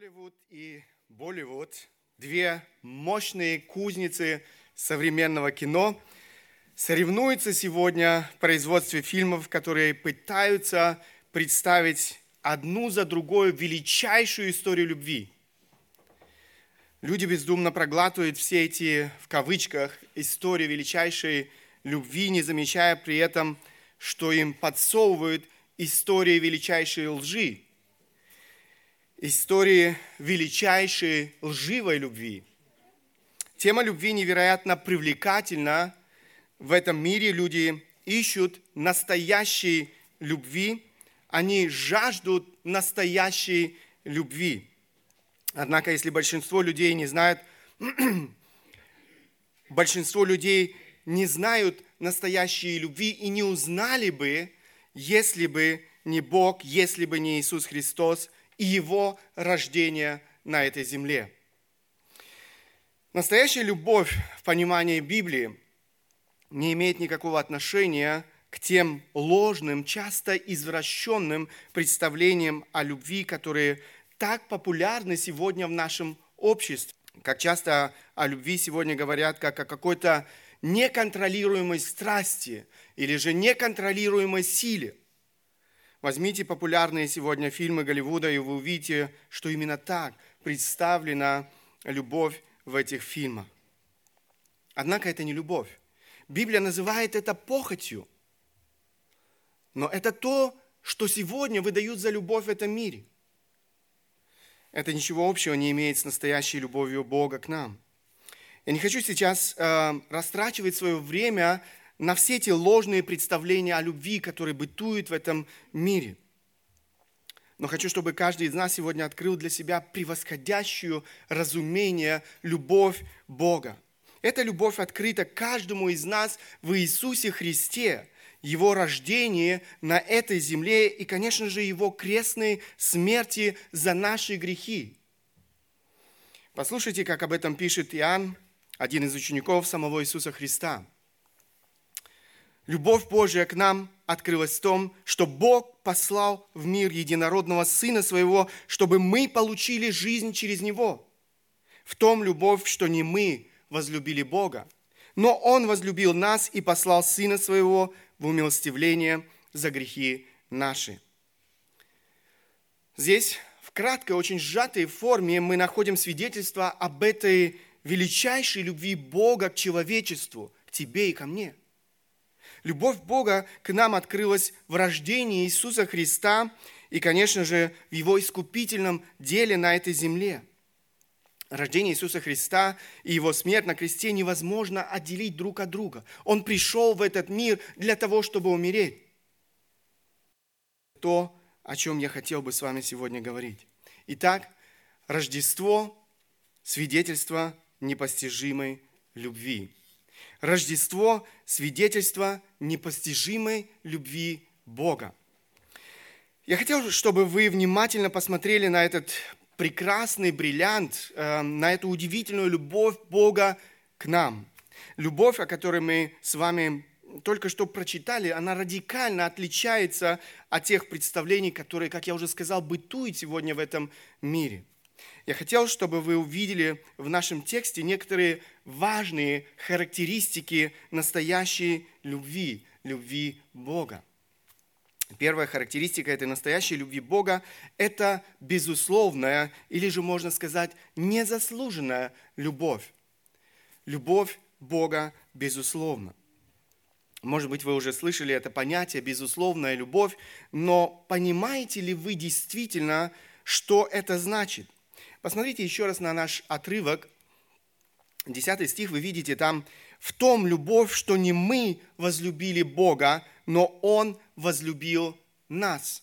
Голливуд и Болливуд – две мощные кузницы современного кино – соревнуются сегодня в производстве фильмов, которые пытаются представить одну за другой величайшую историю любви. Люди бездумно проглатывают все эти, в кавычках, истории величайшей любви, не замечая при этом, что им подсовывают истории величайшей лжи – истории величайшей лживой любви. Тема любви невероятно привлекательна. В этом мире люди ищут настоящей любви, они жаждут настоящей любви. Однако, если большинство людей не знают, большинство людей не знают настоящей любви и не узнали бы, если бы не Бог, если бы не Иисус Христос – и его рождения на этой земле. Настоящая любовь в понимании Библии не имеет никакого отношения к тем ложным, часто извращенным представлениям о любви, которые так популярны сегодня в нашем обществе. Как часто о любви сегодня говорят как о какой-то неконтролируемой страсти или же неконтролируемой силе. Возьмите популярные сегодня фильмы Голливуда, и вы увидите, что именно так представлена любовь в этих фильмах. Однако это не любовь. Библия называет это похотью. Но это то, что сегодня выдают за любовь в этом мире. Это ничего общего не имеет с настоящей любовью Бога к нам. Я не хочу сейчас э, растрачивать свое время на все эти ложные представления о любви, которые бытуют в этом мире. Но хочу, чтобы каждый из нас сегодня открыл для себя превосходящую разумение, любовь Бога. Эта любовь открыта каждому из нас в Иисусе Христе, Его рождении на этой земле и, конечно же, Его крестной смерти за наши грехи. Послушайте, как об этом пишет Иоанн, один из учеников самого Иисуса Христа – Любовь Божья к нам открылась в том, что Бог послал в мир единородного Сына Своего, чтобы мы получили жизнь через Него. В том любовь, что не мы возлюбили Бога, но Он возлюбил нас и послал Сына Своего в умилостивление за грехи наши. Здесь в краткой, очень сжатой форме мы находим свидетельство об этой величайшей любви Бога к человечеству, к тебе и ко мне – Любовь Бога к нам открылась в рождении Иисуса Христа и, конечно же, в Его искупительном деле на этой земле. Рождение Иисуса Христа и Его смерть на кресте невозможно отделить друг от друга. Он пришел в этот мир для того, чтобы умереть. То, о чем я хотел бы с вами сегодня говорить. Итак, Рождество – свидетельство непостижимой любви. Рождество – свидетельство непостижимой любви Бога. Я хотел, чтобы вы внимательно посмотрели на этот прекрасный бриллиант, э, на эту удивительную любовь Бога к нам. Любовь, о которой мы с вами только что прочитали, она радикально отличается от тех представлений, которые, как я уже сказал, бытуют сегодня в этом мире. Я хотел, чтобы вы увидели в нашем тексте некоторые важные характеристики настоящей любви, любви Бога. Первая характеристика этой настоящей любви Бога – это безусловная, или же можно сказать, незаслуженная любовь. Любовь Бога безусловна. Может быть, вы уже слышали это понятие «безусловная любовь», но понимаете ли вы действительно, что это значит – Посмотрите еще раз на наш отрывок. Десятый стих, вы видите там, «В том любовь, что не мы возлюбили Бога, но Он возлюбил нас».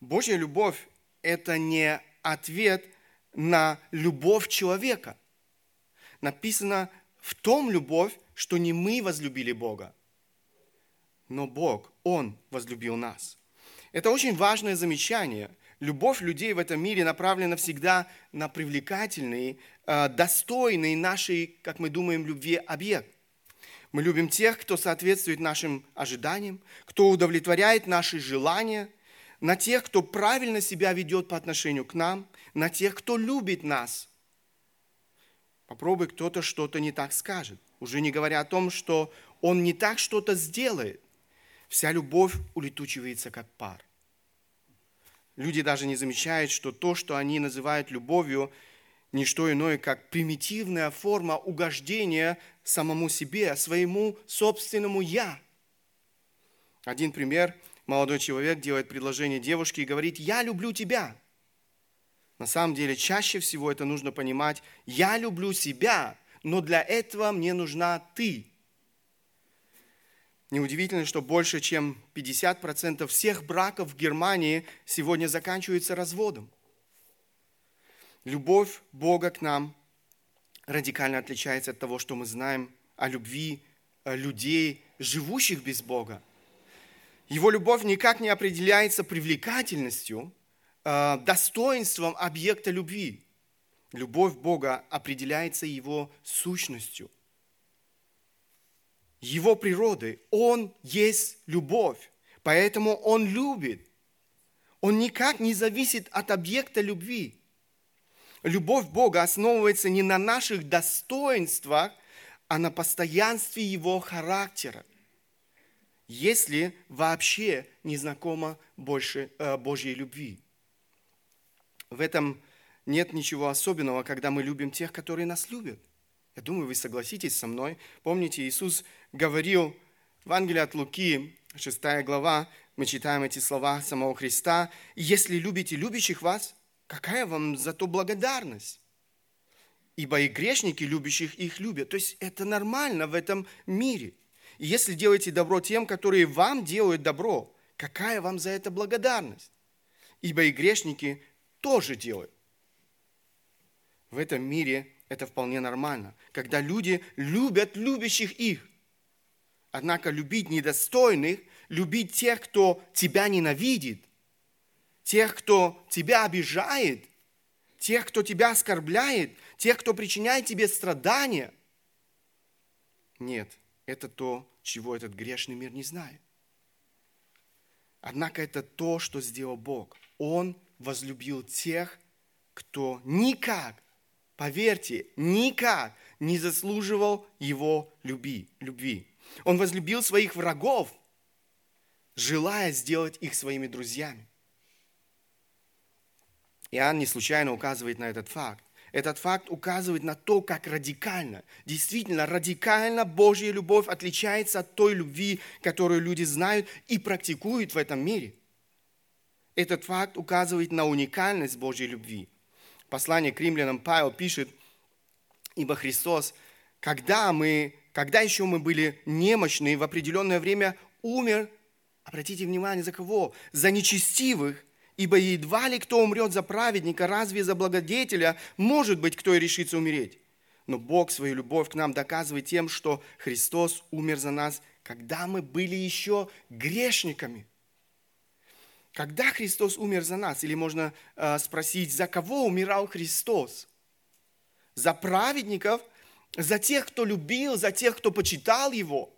Божья любовь – это не ответ на любовь человека. Написано «в том любовь, что не мы возлюбили Бога, но Бог, Он возлюбил нас». Это очень важное замечание – любовь людей в этом мире направлена всегда на привлекательный, э, достойный нашей, как мы думаем, любви объект. Мы любим тех, кто соответствует нашим ожиданиям, кто удовлетворяет наши желания, на тех, кто правильно себя ведет по отношению к нам, на тех, кто любит нас. Попробуй кто-то что-то не так скажет, уже не говоря о том, что он не так что-то сделает. Вся любовь улетучивается как пар. Люди даже не замечают, что то, что они называют любовью, не что иное, как примитивная форма угождения самому себе, своему собственному «я». Один пример. Молодой человек делает предложение девушке и говорит «я люблю тебя». На самом деле, чаще всего это нужно понимать «я люблю себя, но для этого мне нужна ты». Неудивительно, что больше чем 50% всех браков в Германии сегодня заканчиваются разводом. Любовь Бога к нам радикально отличается от того, что мы знаем о любви людей, живущих без Бога. Его любовь никак не определяется привлекательностью, э, достоинством объекта любви. Любовь Бога определяется его сущностью – его природы. Он есть любовь, поэтому он любит. Он никак не зависит от объекта любви. Любовь Бога основывается не на наших достоинствах, а на постоянстве Его характера. Если вообще не знакомо больше э, Божьей любви. В этом нет ничего особенного, когда мы любим тех, которые нас любят. Я думаю, вы согласитесь со мной. Помните, Иисус говорил в Евангелии от Луки, 6 глава, мы читаем эти слова самого Христа. «Если любите любящих вас, какая вам за то благодарность? Ибо и грешники, любящих их, любят». То есть это нормально в этом мире. И если делаете добро тем, которые вам делают добро, какая вам за это благодарность? Ибо и грешники тоже делают. В этом мире это вполне нормально, когда люди любят любящих их. Однако любить недостойных, любить тех, кто тебя ненавидит, тех, кто тебя обижает, тех, кто тебя оскорбляет, тех, кто причиняет тебе страдания. Нет, это то, чего этот грешный мир не знает. Однако это то, что сделал Бог. Он возлюбил тех, кто никак поверьте, никак не заслуживал его люби, любви. Он возлюбил своих врагов, желая сделать их своими друзьями. Иоанн не случайно указывает на этот факт. Этот факт указывает на то, как радикально, действительно радикально Божья любовь отличается от той любви, которую люди знают и практикуют в этом мире. Этот факт указывает на уникальность Божьей любви – послании к римлянам Павел пишет, ибо Христос, когда мы, когда еще мы были немощны, в определенное время умер, обратите внимание, за кого? За нечестивых, ибо едва ли кто умрет за праведника, разве за благодетеля может быть кто и решится умереть? Но Бог свою любовь к нам доказывает тем, что Христос умер за нас, когда мы были еще грешниками – когда Христос умер за нас? Или можно э, спросить, за кого умирал Христос? За праведников, за тех, кто любил, за тех, кто почитал Его?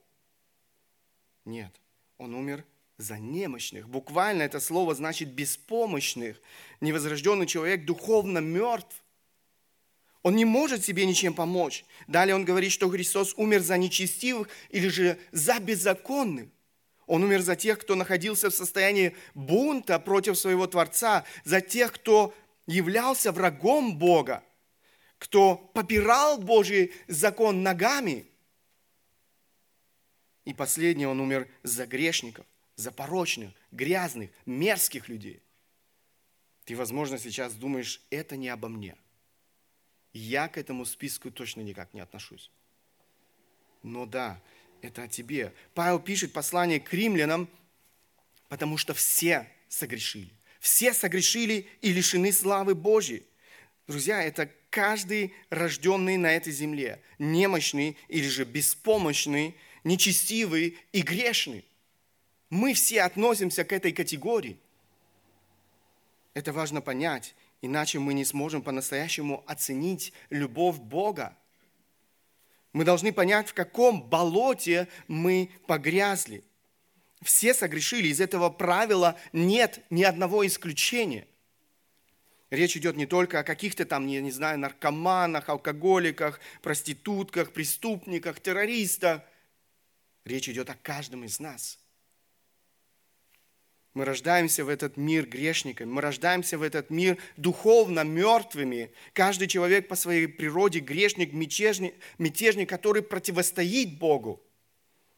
Нет, Он умер за немощных. Буквально это слово значит беспомощных. Невозрожденный человек духовно мертв. Он не может себе ничем помочь. Далее он говорит, что Христос умер за нечестивых или же за беззаконных. Он умер за тех, кто находился в состоянии бунта против своего Творца, за тех, кто являлся врагом Бога, кто попирал Божий закон ногами. И последний, он умер за грешников, за порочных, грязных, мерзких людей. Ты, возможно, сейчас думаешь, это не обо мне. Я к этому списку точно никак не отношусь. Но да, это о тебе. Павел пишет послание к римлянам, потому что все согрешили. Все согрешили и лишены славы Божьей. Друзья, это каждый рожденный на этой земле, немощный или же беспомощный, нечестивый и грешный. Мы все относимся к этой категории. Это важно понять, иначе мы не сможем по-настоящему оценить любовь Бога мы должны понять, в каком болоте мы погрязли. Все согрешили, из этого правила нет ни одного исключения. Речь идет не только о каких-то там, я не знаю, наркоманах, алкоголиках, проститутках, преступниках, террористах. Речь идет о каждом из нас. Мы рождаемся в этот мир грешниками, мы рождаемся в этот мир духовно мертвыми. Каждый человек по своей природе грешник, мятежник, мятежник который противостоит Богу.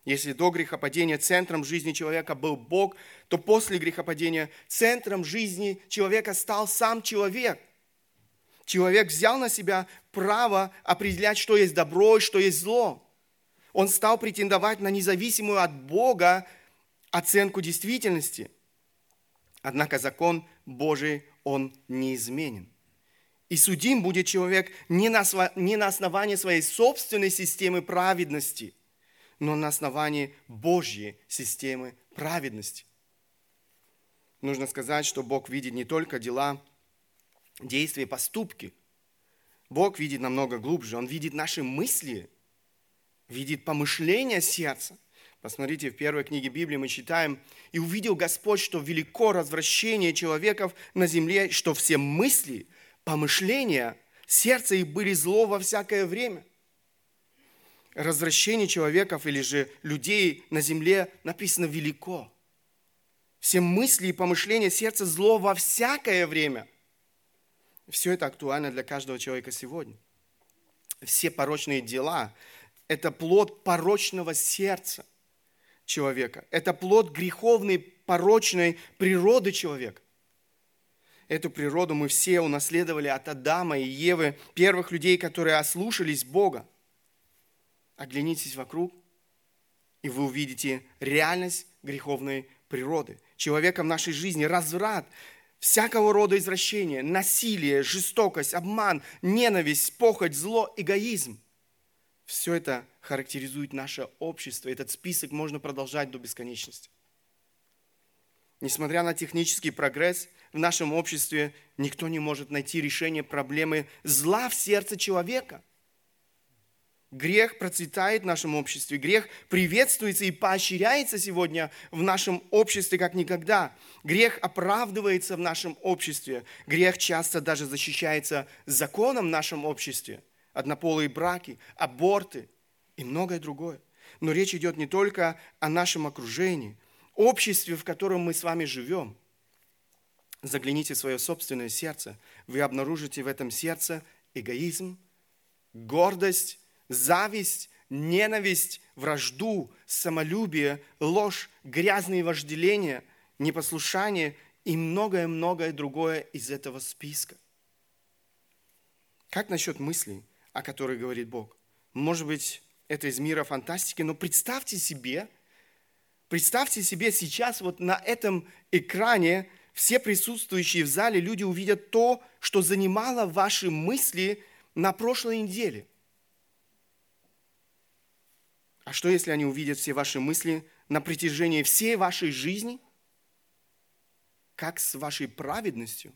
Если до грехопадения центром жизни человека был Бог, то после грехопадения центром жизни человека стал сам человек. Человек взял на себя право определять, что есть добро и что есть зло. Он стал претендовать на независимую от Бога оценку действительности. Однако закон Божий, он неизменен. И судим будет человек не на, не на основании своей собственной системы праведности – но на основании Божьей системы праведности. Нужно сказать, что Бог видит не только дела, действия, поступки. Бог видит намного глубже. Он видит наши мысли, видит помышления сердца. Посмотрите, в первой книге Библии мы читаем, «И увидел Господь, что велико развращение человеков на земле, что все мысли, помышления, сердца их были зло во всякое время» развращение человеков или же людей на земле написано велико. Все мысли и помышления сердца зло во всякое время. Все это актуально для каждого человека сегодня. Все порочные дела – это плод порочного сердца человека. Это плод греховной, порочной природы человека. Эту природу мы все унаследовали от Адама и Евы, первых людей, которые ослушались Бога. Оглянитесь вокруг, и вы увидите реальность греховной природы. Человеком в нашей жизни разврат, всякого рода извращения, насилие, жестокость, обман, ненависть, похоть, зло, эгоизм. Все это характеризует наше общество. Этот список можно продолжать до бесконечности. Несмотря на технический прогресс, в нашем обществе никто не может найти решение проблемы зла в сердце человека – Грех процветает в нашем обществе, грех приветствуется и поощряется сегодня в нашем обществе как никогда. Грех оправдывается в нашем обществе, грех часто даже защищается законом в нашем обществе. Однополые браки, аборты и многое другое. Но речь идет не только о нашем окружении, обществе, в котором мы с вами живем. Загляните в свое собственное сердце, вы обнаружите в этом сердце эгоизм, гордость, зависть, ненависть, вражду, самолюбие, ложь, грязные вожделения, непослушание и многое-многое другое из этого списка. Как насчет мыслей, о которых говорит Бог? Может быть, это из мира фантастики, но представьте себе, представьте себе сейчас вот на этом экране все присутствующие в зале люди увидят то, что занимало ваши мысли на прошлой неделе. А что, если они увидят все ваши мысли на протяжении всей вашей жизни? Как с вашей праведностью?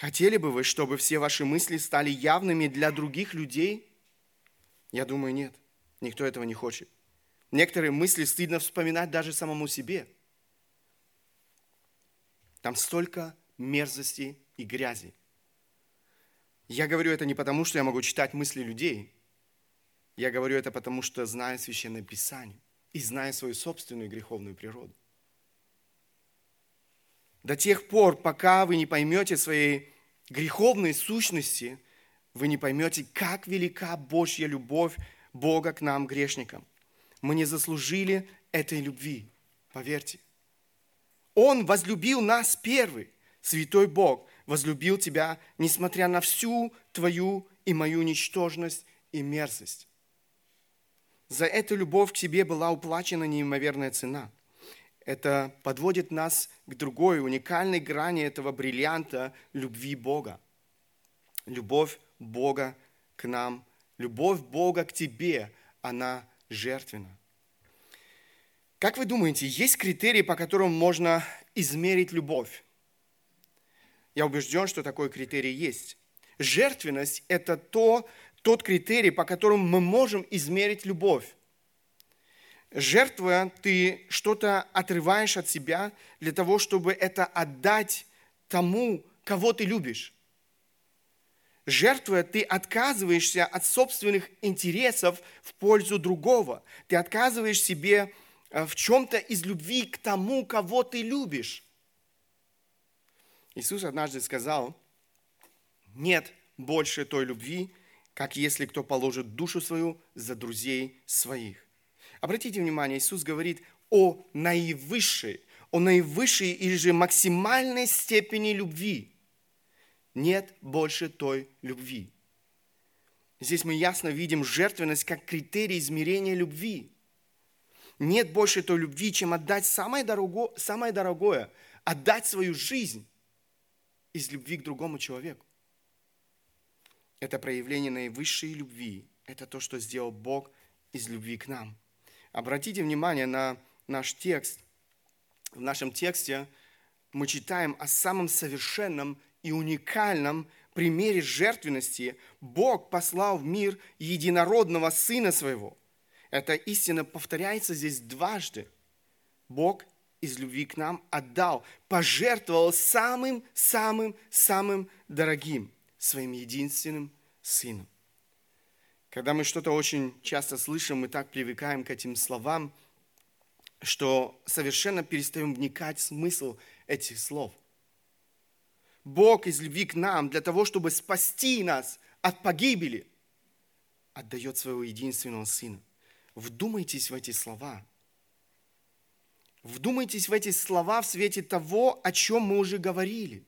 Хотели бы вы, чтобы все ваши мысли стали явными для других людей? Я думаю, нет. Никто этого не хочет. Некоторые мысли стыдно вспоминать даже самому себе. Там столько мерзости и грязи. Я говорю это не потому, что я могу читать мысли людей. Я говорю это потому, что знаю Священное Писание и знаю свою собственную греховную природу. До тех пор, пока вы не поймете своей греховной сущности, вы не поймете, как велика Божья любовь Бога к нам, грешникам. Мы не заслужили этой любви, поверьте. Он возлюбил нас первый, святой Бог возлюбил тебя, несмотря на всю твою и мою ничтожность и мерзость. За эту любовь к тебе была уплачена неимоверная цена. Это подводит нас к другой уникальной грани этого бриллианта любви Бога. Любовь Бога к нам, любовь Бога к тебе, она жертвенна. Как вы думаете, есть критерии, по которым можно измерить любовь? Я убежден, что такой критерий есть. Жертвенность – это то, тот критерий, по которому мы можем измерить любовь. Жертвуя, ты что-то отрываешь от себя для того, чтобы это отдать тому, кого ты любишь. Жертвуя, ты отказываешься от собственных интересов в пользу другого. Ты отказываешь себе э, в чем-то из любви к тому, кого ты любишь. Иисус однажды сказал, нет больше той любви, как если кто положит душу свою за друзей своих. Обратите внимание, Иисус говорит о наивысшей, о наивысшей или же максимальной степени любви. Нет больше той любви. Здесь мы ясно видим жертвенность как критерий измерения любви. Нет больше той любви, чем отдать самое дорогое, самое дорогое отдать свою жизнь из любви к другому человеку. Это проявление наивысшей любви. Это то, что сделал Бог из любви к нам. Обратите внимание на наш текст. В нашем тексте мы читаем о самом совершенном и уникальном примере жертвенности. Бог послал в мир единородного Сына Своего. Эта истина повторяется здесь дважды. Бог из любви к нам отдал, пожертвовал самым-самым-самым дорогим, своим единственным Сыном. Когда мы что-то очень часто слышим, мы так привыкаем к этим словам, что совершенно перестаем вникать в смысл этих слов. Бог из любви к нам для того, чтобы спасти нас от погибели, отдает своего единственного Сына. Вдумайтесь в эти слова. Вдумайтесь в эти слова в свете того, о чем мы уже говорили.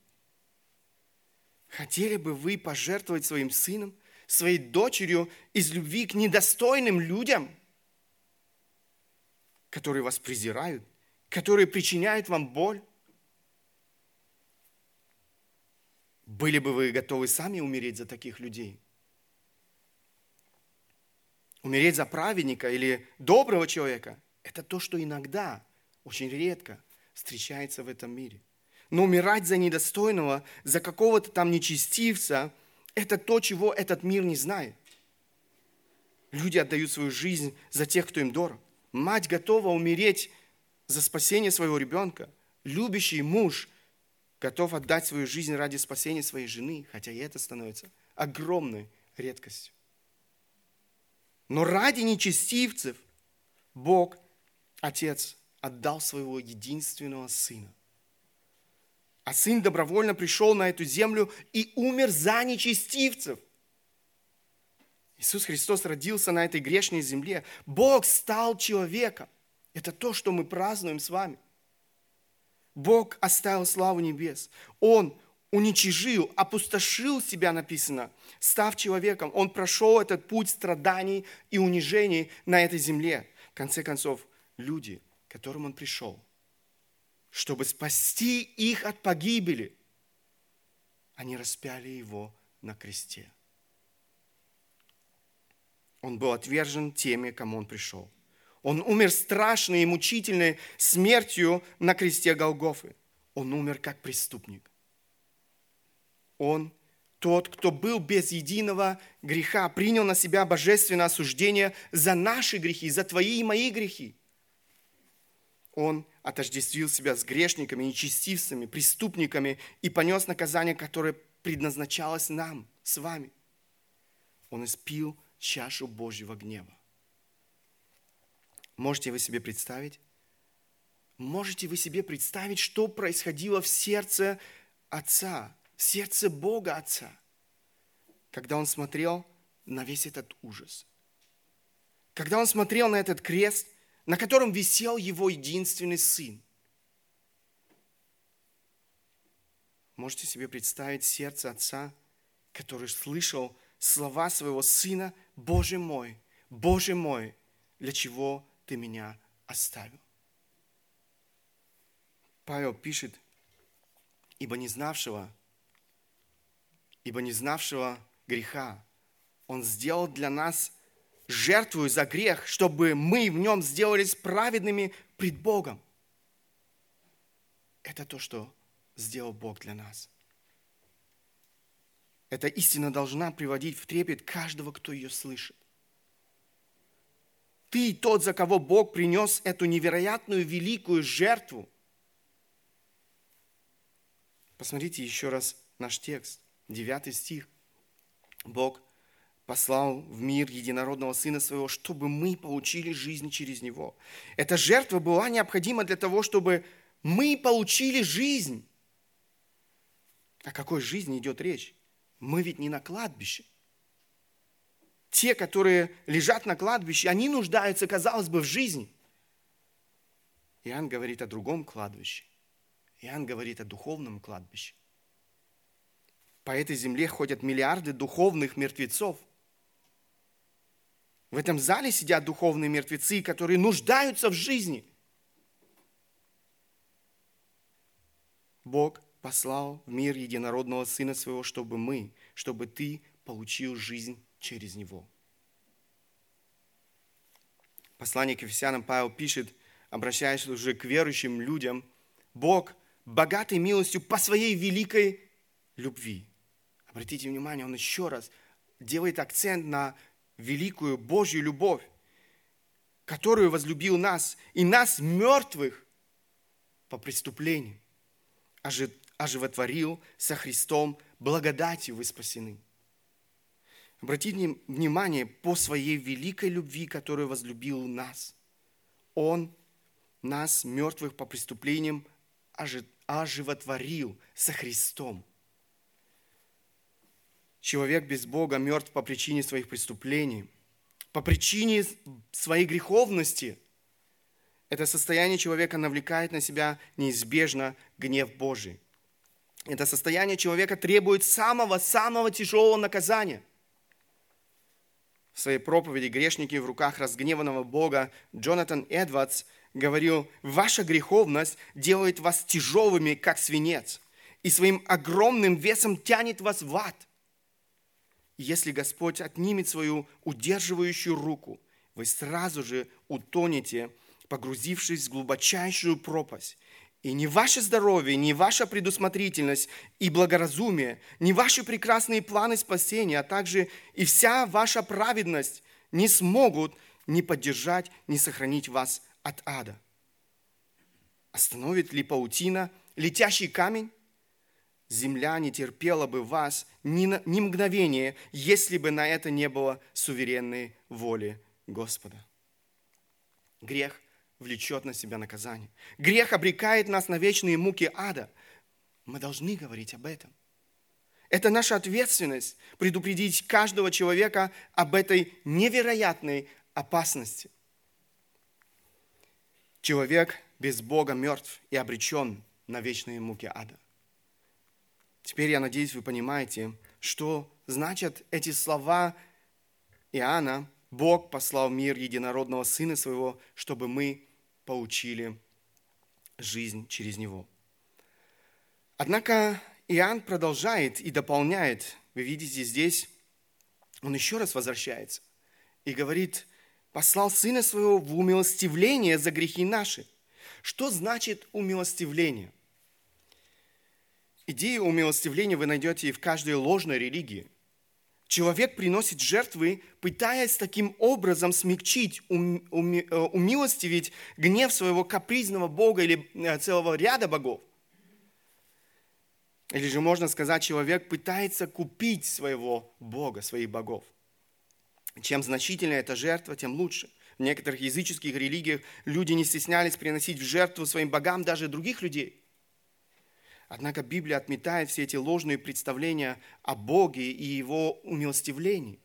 Хотели бы вы пожертвовать своим сыном, своей дочерью из любви к недостойным людям, которые вас презирают, которые причиняют вам боль? Были бы вы готовы сами умереть за таких людей? Умереть за праведника или доброго человека – это то, что иногда, очень редко встречается в этом мире. Но умирать за недостойного, за какого-то там нечестивца – это то, чего этот мир не знает. Люди отдают свою жизнь за тех, кто им дорог. Мать готова умереть за спасение своего ребенка. Любящий муж готов отдать свою жизнь ради спасения своей жены, хотя и это становится огромной редкостью. Но ради нечестивцев Бог, Отец, отдал своего единственного Сына. А Сын добровольно пришел на эту землю и умер за нечестивцев. Иисус Христос родился на этой грешной земле. Бог стал человеком. Это то, что мы празднуем с вами. Бог оставил славу небес. Он уничижил, опустошил себя, написано, став человеком. Он прошел этот путь страданий и унижений на этой земле. В конце концов, люди, к которым он пришел – чтобы спасти их от погибели, они распяли его на кресте. Он был отвержен теми, кому он пришел. Он умер страшной и мучительной смертью на кресте Голгофы. Он умер как преступник. Он, тот, кто был без единого греха, принял на себя божественное осуждение за наши грехи, за твои и мои грехи. Он отождествил себя с грешниками, нечестивцами, преступниками и понес наказание, которое предназначалось нам, с вами. Он испил чашу Божьего гнева. Можете вы себе представить? Можете вы себе представить, что происходило в сердце Отца, в сердце Бога Отца, когда Он смотрел на весь этот ужас? Когда Он смотрел на этот крест – на котором висел его единственный сын. Можете себе представить сердце отца, который слышал слова своего сына, «Боже мой, Боже мой, для чего ты меня оставил?» Павел пишет, «Ибо не знавшего, ибо не знавшего греха Он сделал для нас жертвую за грех, чтобы мы в нем сделались праведными пред Богом. Это то, что сделал Бог для нас. Эта истина должна приводить в трепет каждого, кто ее слышит. ты тот, за кого Бог принес эту невероятную великую жертву. Посмотрите еще раз наш текст, 9 стих. Бог послал в мир единородного Сына Своего, чтобы мы получили жизнь через Него. Эта жертва была необходима для того, чтобы мы получили жизнь. О какой жизни идет речь? Мы ведь не на кладбище. Те, которые лежат на кладбище, они нуждаются, казалось бы, в жизни. Иоанн говорит о другом кладбище. Иоанн говорит о духовном кладбище. По этой земле ходят миллиарды духовных мертвецов. В этом зале сидят духовные мертвецы, которые нуждаются в жизни. Бог послал в мир единородного Сына Своего, чтобы мы, чтобы ты получил жизнь через Него. Послание к Ефесянам Павел пишет, обращаясь уже к верующим людям, Бог богатой милостью по своей великой любви. Обратите внимание, он еще раз делает акцент на великую Божью любовь, которую возлюбил нас, и нас, мертвых, по преступлению, оживотворил со Христом, благодатью вы спасены. Обратите внимание, по своей великой любви, которую возлюбил нас, Он нас, мертвых по преступлениям, оживотворил со Христом. Человек без Бога мертв по причине своих преступлений, по причине своей греховности. Это состояние человека навлекает на себя неизбежно гнев Божий. Это состояние человека требует самого-самого тяжелого наказания. В своей проповеди «Грешники в руках разгневанного Бога» Джонатан Эдвардс – говорил, ваша греховность делает вас тяжелыми, как свинец, и своим огромным весом тянет вас в ад. Если Господь отнимет свою удерживающую руку, вы сразу же утонете, погрузившись в глубочайшую пропасть. И ни ваше здоровье, ни ваша предусмотрительность и благоразумие, ни ваши прекрасные планы спасения, а также и вся ваша праведность не смогут ни поддержать, ни сохранить вас от ада. Остановит ли паутина летящий камень? Земля не терпела бы вас ни, на, ни мгновения, если бы на это не было суверенной воли Господа. Грех влечет на себя наказание. Грех обрекает нас на вечные муки ада. Мы должны говорить об этом. Это наша ответственность предупредить каждого человека об этой невероятной опасности – Человек без Бога мертв и обречен на вечные муки ада. Теперь я надеюсь, вы понимаете, что значат эти слова Иоанна. Бог послал мир единородного Сына Своего, чтобы мы получили жизнь через Него. Однако Иоанн продолжает и дополняет. Вы видите здесь, он еще раз возвращается и говорит, послал Сына Своего в умилостивление за грехи наши. Что значит умилостивление? Идею умилостивления вы найдете и в каждой ложной религии. Человек приносит жертвы, пытаясь таким образом смягчить, ум, ум, э, умилостивить гнев своего капризного бога или э, целого ряда богов. Или же можно сказать, человек пытается купить своего бога, своих богов. Чем значительнее эта жертва, тем лучше. В некоторых языческих религиях люди не стеснялись приносить в жертву своим богам даже других людей. Однако Библия отметает все эти ложные представления о Боге и Его умилостивлении.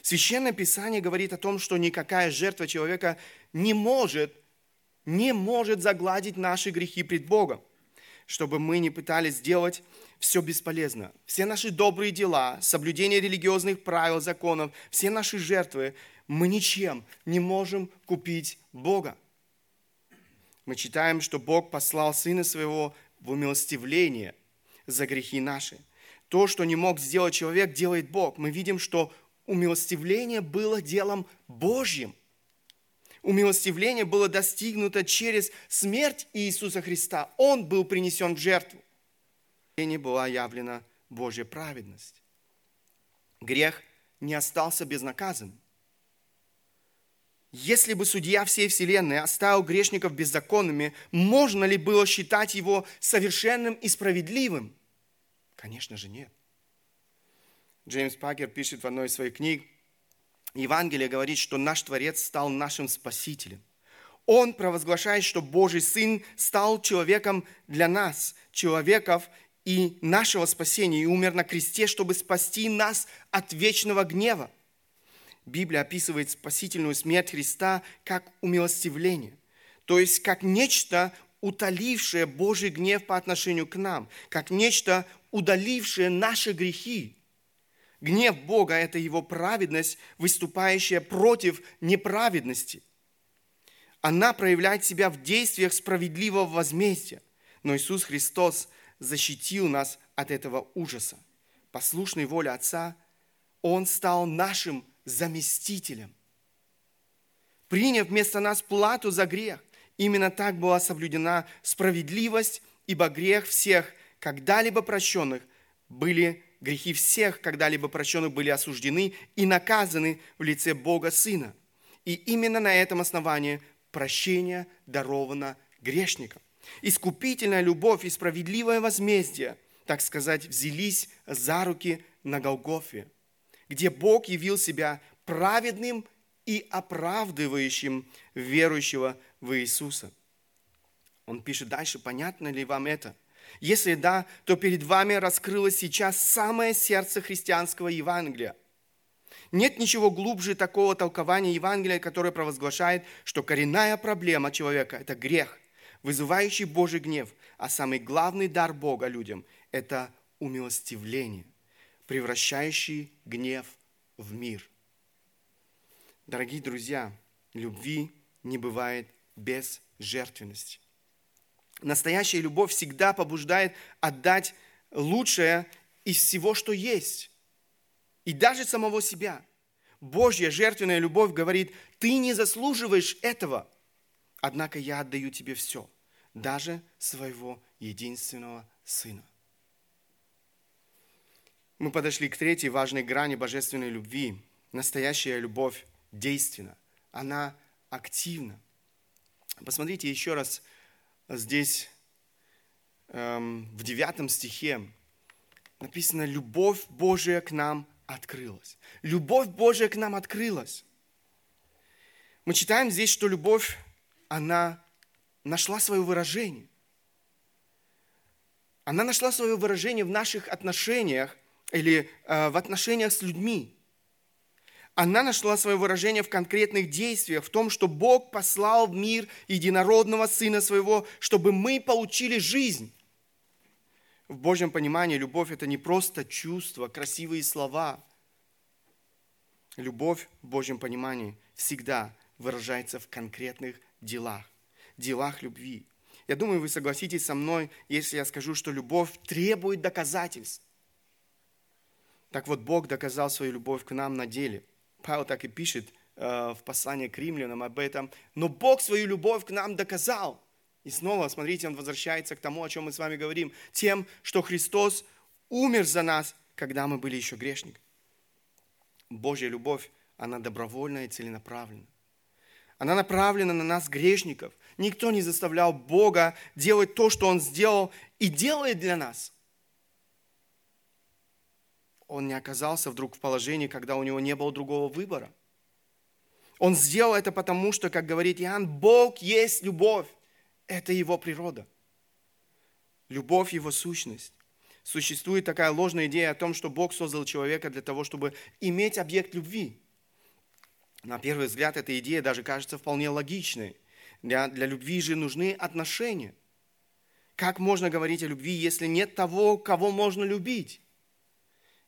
Священное Писание говорит о том, что никакая жертва человека не может, не может загладить наши грехи пред Богом. Чтобы мы не пытались сделать все бесполезно. Все наши добрые дела, соблюдение религиозных правил, законов, все наши жертвы, мы ничем не можем купить Бога. Мы читаем, что Бог послал Сына Своего в умилостивление за грехи наши. То, что не мог сделать человек, делает Бог. Мы видим, что умилостивление было делом Божьим. Умилостивление было достигнуто через смерть Иисуса Христа. Он был принесен в жертву не была явлена Божья праведность. Грех не остался безнаказанным. Если бы судья всей вселенной оставил грешников беззаконными, можно ли было считать его совершенным и справедливым? Конечно же нет. Джеймс Пакер пишет в одной из своих книг, Евангелие говорит, что наш Творец стал нашим Спасителем. Он провозглашает, что Божий Сын стал человеком для нас, человеков и нашего спасения, и умер на кресте, чтобы спасти нас от вечного гнева. Библия описывает спасительную смерть Христа как умилостивление, то есть как нечто, утолившее Божий гнев по отношению к нам, как нечто, удалившее наши грехи. Гнев Бога – это Его праведность, выступающая против неправедности. Она проявляет себя в действиях справедливого возмездия. Но Иисус Христос защитил нас от этого ужаса. Послушной воле Отца, Он стал нашим заместителем. Приняв вместо нас плату за грех, именно так была соблюдена справедливость, ибо грех всех, когда-либо прощенных, были грехи всех, когда-либо прощенных, были осуждены и наказаны в лице Бога Сына. И именно на этом основании прощение даровано грешникам. Искупительная любовь и справедливое возмездие, так сказать, взялись за руки на Голгофе где Бог явил себя праведным и оправдывающим верующего в Иисуса. Он пишет дальше, понятно ли вам это? Если да, то перед вами раскрылось сейчас самое сердце христианского Евангелия. Нет ничего глубже такого толкования Евангелия, которое провозглашает, что коренная проблема человека – это грех, вызывающий Божий гнев, а самый главный дар Бога людям – это умилостивление превращающий гнев в мир. Дорогие друзья, любви не бывает без жертвенности. Настоящая любовь всегда побуждает отдать лучшее из всего, что есть. И даже самого себя. Божья жертвенная любовь говорит, ты не заслуживаешь этого, однако я отдаю тебе все, даже своего единственного сына мы подошли к третьей важной грани божественной любви. Настоящая любовь действенна, она активна. Посмотрите еще раз здесь эм, в девятом стихе написано «Любовь Божия к нам открылась». Любовь Божия к нам открылась. Мы читаем здесь, что любовь, она нашла свое выражение. Она нашла свое выражение в наших отношениях или э, в отношениях с людьми. Она нашла свое выражение в конкретных действиях, в том, что Бог послал в мир единородного Сына Своего, чтобы мы получили жизнь. В Божьем понимании любовь – это не просто чувства, красивые слова. Любовь в Божьем понимании всегда выражается в конкретных делах, делах любви. Я думаю, вы согласитесь со мной, если я скажу, что любовь требует доказательств. Так вот, Бог доказал свою любовь к нам на деле. Павел так и пишет э, в послании к римлянам об этом. Но Бог свою любовь к нам доказал. И снова, смотрите, он возвращается к тому, о чем мы с вами говорим. Тем, что Христос умер за нас, когда мы были еще грешниками. Божья любовь, она добровольная и целенаправленная. Она направлена на нас, грешников. Никто не заставлял Бога делать то, что Он сделал и делает для нас он не оказался вдруг в положении, когда у него не было другого выбора. Он сделал это потому, что, как говорит Иоанн, Бог есть любовь. Это его природа. Любовь – его сущность. Существует такая ложная идея о том, что Бог создал человека для того, чтобы иметь объект любви. На первый взгляд, эта идея даже кажется вполне логичной. Для, для любви же нужны отношения. Как можно говорить о любви, если нет того, кого можно любить?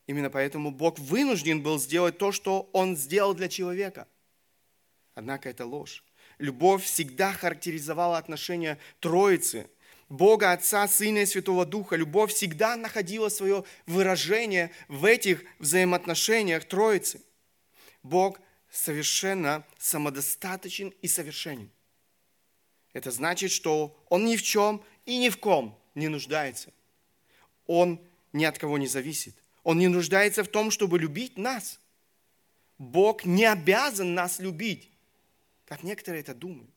Именно поэтому Бог вынужден был сделать то, что Он сделал для человека. Однако это ложь. Любовь всегда характеризовала отношения Троицы, Бога, Отца, Сына и Святого Духа. Любовь всегда находила свое выражение в этих взаимоотношениях Троицы. Бог совершенно самодостаточен и совершенен. Это значит, что Он ни в чем и ни в ком не нуждается. Он ни от кого не зависит. Он не нуждается в том, чтобы любить нас. Бог не обязан нас любить. как некоторые это думают.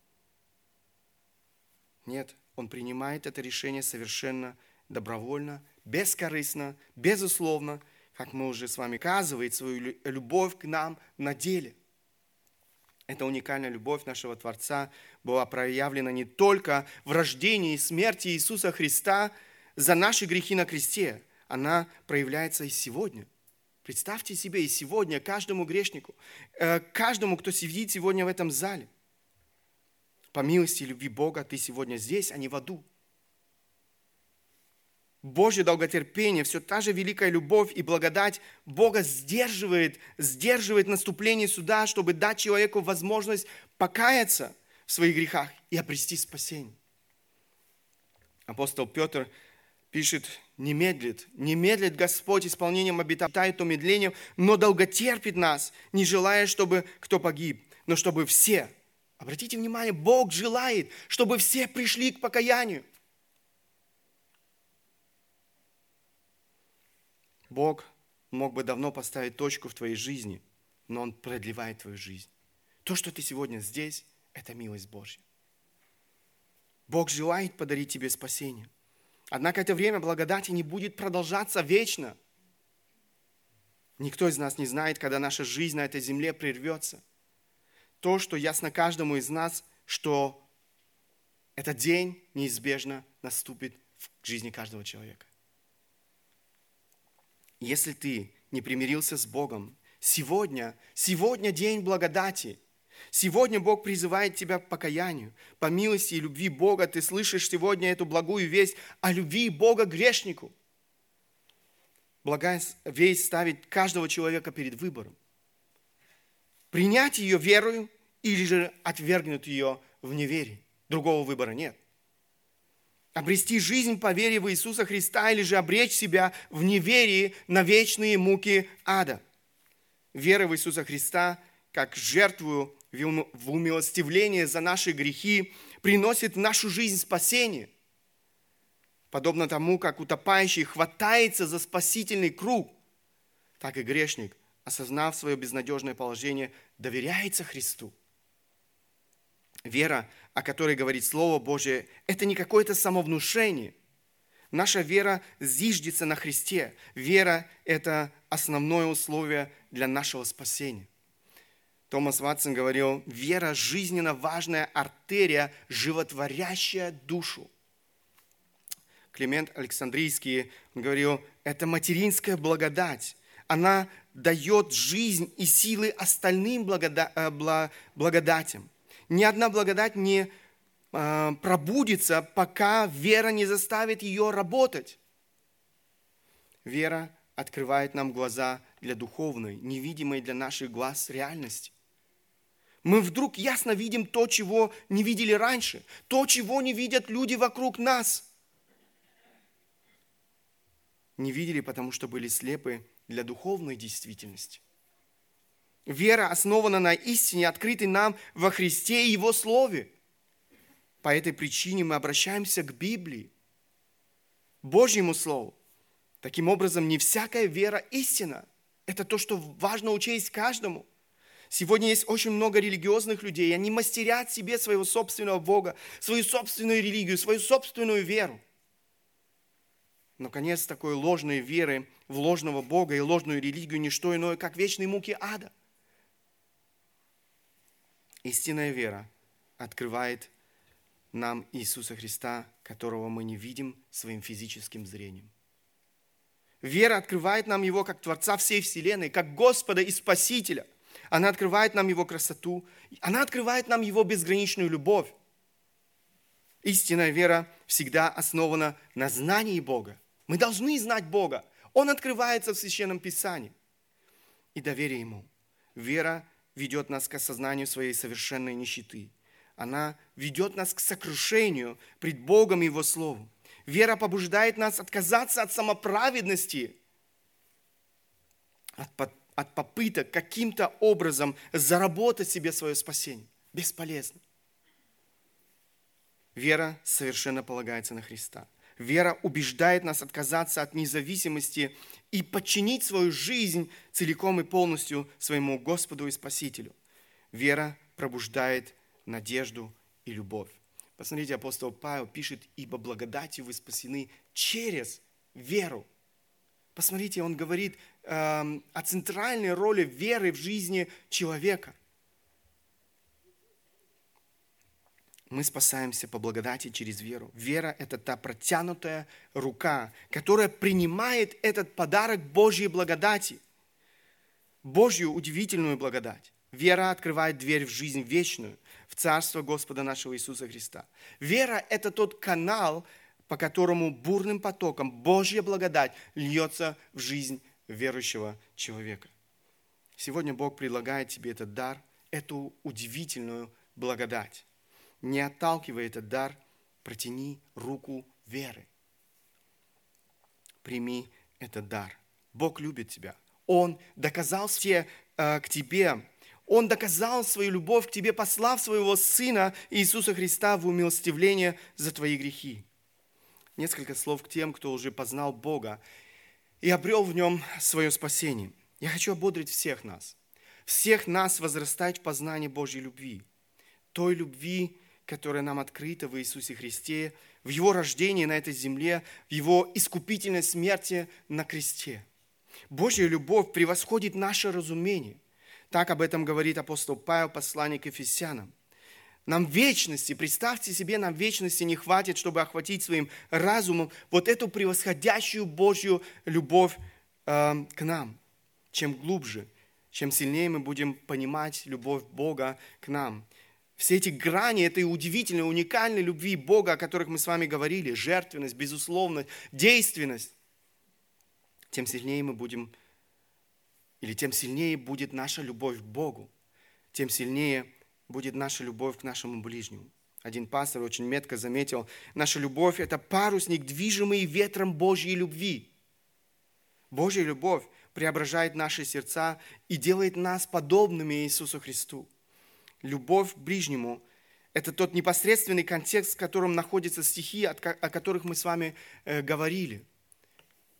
Нет, он принимает это решение совершенно добровольно, бескорыстно, безусловно, как мы уже с вами казывает свою любовь к нам на деле. Эта уникальная любовь нашего Творца была проявлена не только в рождении и смерти Иисуса Христа за наши грехи на кресте, она проявляется и сегодня. Представьте себе, и сегодня каждому грешнику, э, каждому, кто сидит сегодня в этом зале, по милости и любви Бога, ты сегодня здесь, а не в аду. Божье долготерпение, все та же великая любовь и благодать Бога сдерживает, сдерживает наступление суда, чтобы дать человеку возможность покаяться в своих грехах и обрести спасение. Апостол Петр пишет, не медлит, не медлит Господь исполнением обетает то медлением, но долготерпит нас, не желая, чтобы кто погиб, но чтобы все, обратите внимание, Бог желает, чтобы все пришли к покаянию. Бог мог бы давно поставить точку в твоей жизни, но Он продлевает твою жизнь. То, что ты сегодня здесь, это милость Божья. Бог желает подарить тебе спасение. Однако это время благодати не будет продолжаться вечно. Никто из нас не знает, когда наша жизнь на этой земле прервется. То, что ясно каждому из нас, что этот день неизбежно наступит в жизни каждого человека. Если ты не примирился с Богом, сегодня, сегодня день благодати. Сегодня Бог призывает тебя к покаянию. По милости и любви Бога ты слышишь сегодня эту благую весть о любви Бога грешнику. Благая весть ставит каждого человека перед выбором. Принять ее верою или же отвергнуть ее в неверии. Другого выбора нет обрести жизнь по вере в Иисуса Христа или же обречь себя в неверии на вечные муки ада. Вера в Иисуса Христа как жертву в умилостивление за наши грехи приносит в нашу жизнь спасение. Подобно тому, как утопающий хватается за спасительный круг, так и грешник, осознав свое безнадежное положение, доверяется Христу. Вера, о которой говорит Слово Божие, это не какое-то самовнушение. Наша вера зиждется на Христе. Вера – это основное условие для нашего спасения. Томас Ватсон говорил, вера – жизненно важная артерия, животворящая душу. Климент Александрийский говорил, это материнская благодать. Она дает жизнь и силы остальным э, благодатям ни одна благодать не э, пробудится, пока вера не заставит ее работать. Вера открывает нам глаза для духовной, невидимой для наших глаз реальности. Мы вдруг ясно видим то, чего не видели раньше, то, чего не видят люди вокруг нас. Не видели, потому что были слепы для духовной действительности. Вера основана на истине, открытой нам во Христе и Его Слове. По этой причине мы обращаемся к Библии, Божьему Слову. Таким образом, не всякая вера истина. Это то, что важно учесть каждому. Сегодня есть очень много религиозных людей, и они мастерят себе своего собственного Бога, свою собственную религию, свою собственную веру. Но конец такой ложной веры в ложного Бога и ложную религию – не что иное, как вечные муки ада. Истинная вера открывает нам Иисуса Христа, которого мы не видим своим физическим зрением. Вера открывает нам Его как Творца всей Вселенной, как Господа и Спасителя. Она открывает нам Его красоту, она открывает нам Его безграничную любовь. Истинная вера всегда основана на знании Бога. Мы должны знать Бога. Он открывается в Священном Писании. И доверие Ему. Вера ведет нас к осознанию своей совершенной нищеты. Она ведет нас к сокрушению пред Богом и Его Словом. Вера побуждает нас отказаться от самоправедности, от, от попыток каким-то образом заработать себе свое спасение. Бесполезно. Вера совершенно полагается на Христа. Вера убеждает нас отказаться от независимости и подчинить свою жизнь целиком и полностью своему Господу и Спасителю. Вера пробуждает надежду и любовь. Посмотрите, апостол Павел пишет, ибо благодатью вы спасены через веру. Посмотрите, он говорит о центральной роли веры в жизни человека. Мы спасаемся по благодати через веру. Вера – это та протянутая рука, которая принимает этот подарок Божьей благодати, Божью удивительную благодать. Вера открывает дверь в жизнь вечную, в Царство Господа нашего Иисуса Христа. Вера – это тот канал, по которому бурным потоком Божья благодать льется в жизнь верующего человека. Сегодня Бог предлагает тебе этот дар, эту удивительную благодать. Не отталкивай этот дар, протяни руку веры. Прими этот дар. Бог любит тебя. Он доказал все э, к тебе. Он доказал свою любовь к тебе, послав своего Сына Иисуса Христа в умилостивление за твои грехи. Несколько слов к тем, кто уже познал Бога и обрел в нем свое спасение. Я хочу ободрить всех нас, всех нас возрастать в познании Божьей любви, той любви, которая нам открыта в Иисусе Христе, в Его рождении на этой земле, в Его искупительной смерти на кресте. Божья любовь превосходит наше разумение. Так об этом говорит апостол Павел, посланник Ефесянам. Нам вечности, представьте себе, нам вечности не хватит, чтобы охватить своим разумом вот эту превосходящую Божью любовь э, к нам. Чем глубже, чем сильнее мы будем понимать любовь Бога к нам. Все эти грани этой удивительной, уникальной любви Бога, о которых мы с вами говорили, жертвенность, безусловность, действенность, тем сильнее мы будем, или тем сильнее будет наша любовь к Богу, тем сильнее будет наша любовь к нашему ближнему. Один пастор очень метко заметил, наша любовь – это парусник, движимый ветром Божьей любви. Божья любовь преображает наши сердца и делает нас подобными Иисусу Христу. Любовь к ближнему – это тот непосредственный контекст, в котором находятся стихи, о которых мы с вами э, говорили.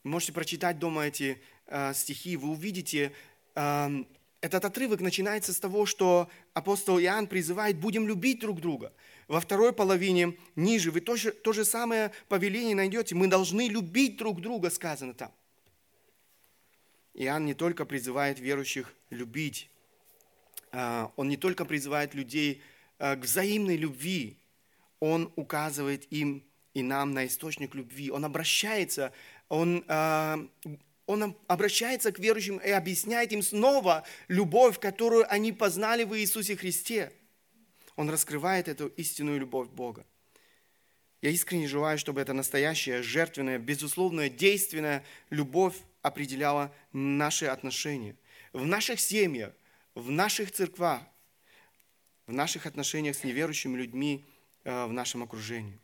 Можете прочитать дома эти э, стихи, вы увидите эм, этот отрывок начинается с того, что апостол Иоанн призывает «будем любить друг друга». Во второй половине, ниже, вы то то же самое повеление найдете. Мы должны любить друг друга, сказано там. Иоанн не только призывает верующих любить, а, он не только призывает людей а, к взаимной любви, он указывает им и нам на источник любви. Он обращается, он а, он обращается к верующим и объясняет им снова любовь, которую они познали в Иисусе Христе. Он раскрывает эту истинную любовь Бога. Я искренне желаю, чтобы эта настоящая, жертвенная, безусловная, действенная любовь определяла наши отношения. В наших семьях, в наших церквах, в наших отношениях с неверующими людьми э, в нашем окружении.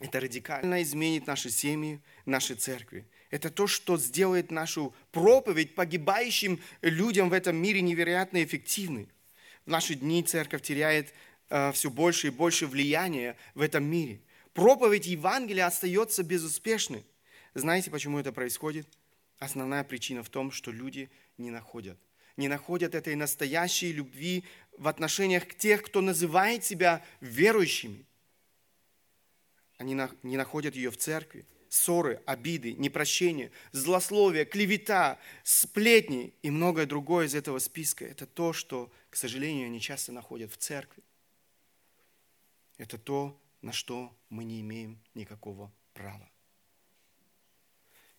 Это радикально изменит наши семьи, наши церкви. Это то, что сделает нашу проповедь погибающим людям в этом мире невероятно эффективной. В наши дни церковь теряет э, все больше и больше влияния в этом мире. Проповедь Евангелия остается безуспешной. Знаете, почему это происходит? Основная причина в том, что люди не находят. Не находят этой настоящей любви в отношениях к тех, кто называет себя верующими. Они не находят ее в церкви ссоры, обиды, непрощение, злословие, клевета, сплетни и многое другое из этого списка. Это то, что, к сожалению, они часто находят в церкви. Это то, на что мы не имеем никакого права.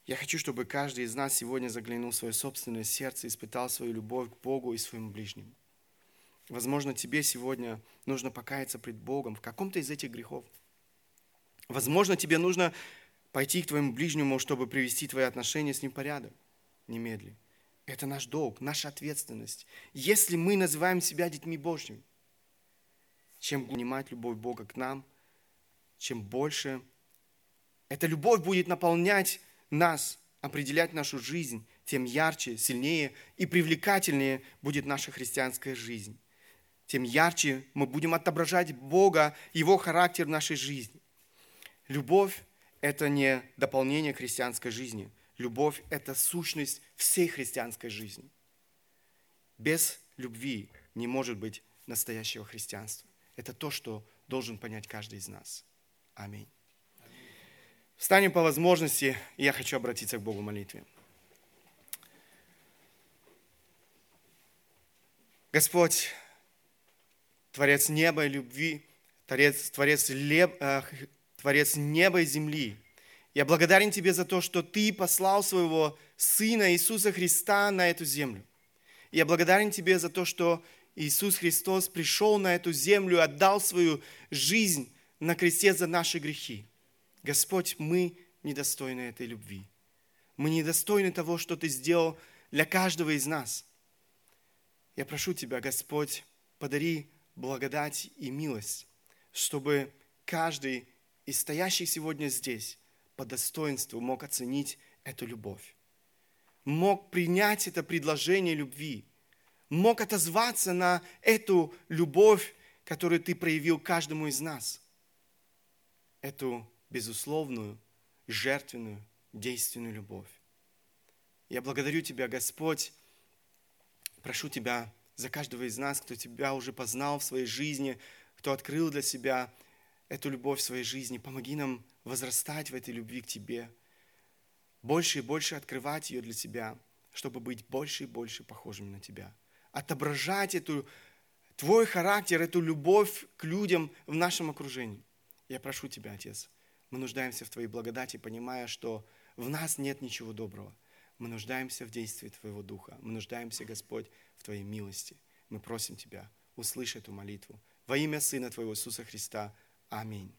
Я хочу, чтобы каждый из нас сегодня заглянул в свое собственное сердце, испытал свою любовь к Богу и своему ближнему. Возможно, тебе сегодня нужно покаяться пред Богом в каком-то из этих грехов. Возможно, тебе нужно пойти к твоему ближнему, чтобы привести твои отношения с ним в порядок. Немедли. Это наш долг, наша ответственность. Если мы называем себя детьми Божьими, чем понимать любовь Бога к нам, чем больше эта любовь будет наполнять нас, определять нашу жизнь, тем ярче, сильнее и привлекательнее будет наша христианская жизнь. Тем ярче мы будем отображать Бога, Его характер в нашей жизни. Любовь это не дополнение христианской жизни. Любовь – это сущность всей христианской жизни. Без любви не может быть настоящего христианства. Это то, что должен понять каждый из нас. Аминь. Встанем по возможности, и я хочу обратиться к Богу в молитве. Господь, Творец неба и любви, Творец, Творец, леб, э, Творец неба и земли, я благодарен Тебе за то, что Ты послал своего Сына Иисуса Христа на эту землю. Я благодарен Тебе за то, что Иисус Христос пришел на эту землю, отдал свою жизнь на кресте за наши грехи. Господь, мы недостойны этой любви. Мы недостойны того, что Ты сделал для каждого из нас. Я прошу Тебя, Господь, подари благодать и милость, чтобы каждый из стоящих сегодня здесь по достоинству мог оценить эту любовь, мог принять это предложение любви, мог отозваться на эту любовь, которую Ты проявил каждому из нас, эту безусловную, жертвенную, действенную любовь. Я благодарю Тебя, Господь, прошу Тебя за каждого из нас, кто Тебя уже познал в своей жизни, кто открыл для себя эту любовь в своей жизни. Помоги нам возрастать в этой любви к Тебе, больше и больше открывать ее для Тебя, чтобы быть больше и больше похожими на Тебя. Отображать эту, Твой характер, эту любовь к людям в нашем окружении. Я прошу Тебя, Отец, мы нуждаемся в Твоей благодати, понимая, что в нас нет ничего доброго. Мы нуждаемся в действии Твоего Духа. Мы нуждаемся, Господь, в Твоей милости. Мы просим Тебя, услышь эту молитву. Во имя Сына Твоего Иисуса Христа. Аминь.